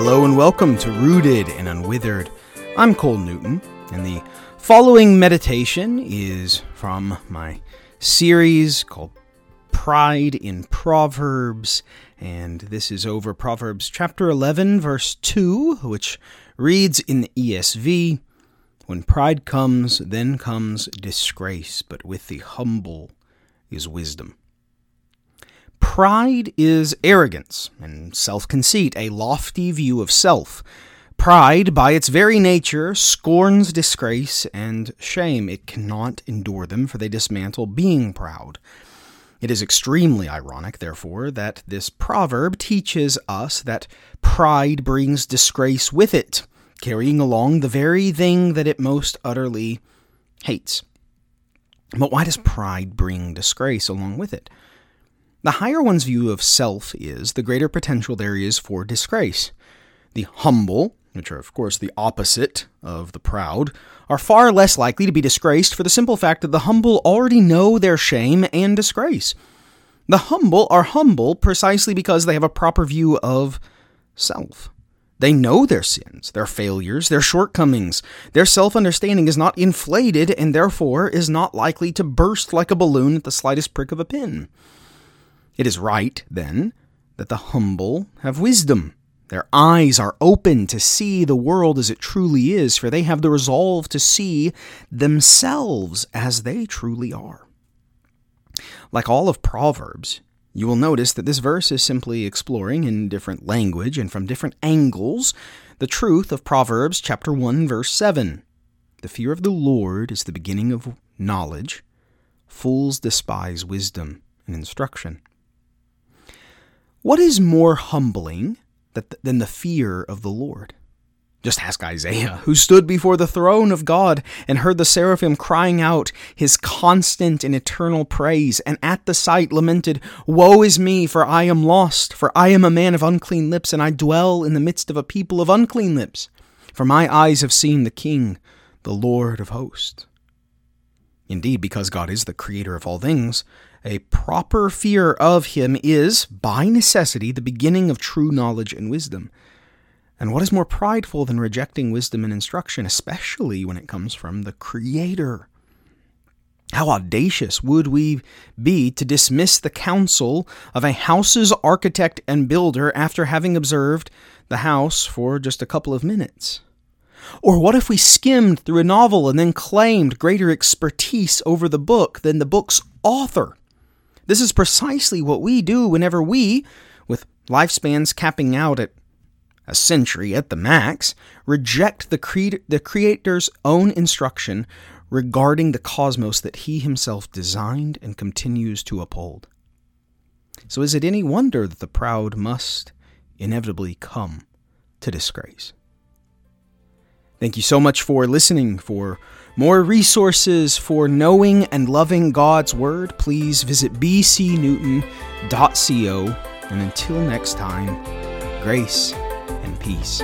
Hello and welcome to Rooted and Unwithered. I'm Cole Newton, and the following meditation is from my series called Pride in Proverbs, and this is over Proverbs chapter 11, verse 2, which reads in the ESV When pride comes, then comes disgrace, but with the humble is wisdom. Pride is arrogance and self conceit, a lofty view of self. Pride, by its very nature, scorns disgrace and shame. It cannot endure them, for they dismantle being proud. It is extremely ironic, therefore, that this proverb teaches us that pride brings disgrace with it, carrying along the very thing that it most utterly hates. But why does pride bring disgrace along with it? The higher one's view of self is, the greater potential there is for disgrace. The humble, which are of course the opposite of the proud, are far less likely to be disgraced for the simple fact that the humble already know their shame and disgrace. The humble are humble precisely because they have a proper view of self. They know their sins, their failures, their shortcomings. Their self understanding is not inflated and therefore is not likely to burst like a balloon at the slightest prick of a pin. It is right, then, that the humble have wisdom. Their eyes are open to see the world as it truly is, for they have the resolve to see themselves as they truly are. Like all of Proverbs, you will notice that this verse is simply exploring in different language and from different angles the truth of Proverbs chapter 1 verse 7. The fear of the Lord is the beginning of knowledge. Fools despise wisdom and instruction. What is more humbling than the fear of the Lord? Just ask Isaiah, who stood before the throne of God and heard the seraphim crying out his constant and eternal praise, and at the sight lamented, Woe is me, for I am lost, for I am a man of unclean lips, and I dwell in the midst of a people of unclean lips. For my eyes have seen the King, the Lord of hosts. Indeed, because God is the creator of all things, a proper fear of him is, by necessity, the beginning of true knowledge and wisdom. And what is more prideful than rejecting wisdom and instruction, especially when it comes from the Creator? How audacious would we be to dismiss the counsel of a house's architect and builder after having observed the house for just a couple of minutes? Or what if we skimmed through a novel and then claimed greater expertise over the book than the book's author? This is precisely what we do whenever we, with lifespans capping out at a century at the max, reject the, cre- the Creator's own instruction regarding the cosmos that He Himself designed and continues to uphold. So, is it any wonder that the proud must inevitably come to disgrace? Thank you so much for listening. For more resources for knowing and loving God's Word, please visit bcnewton.co. And until next time, grace and peace.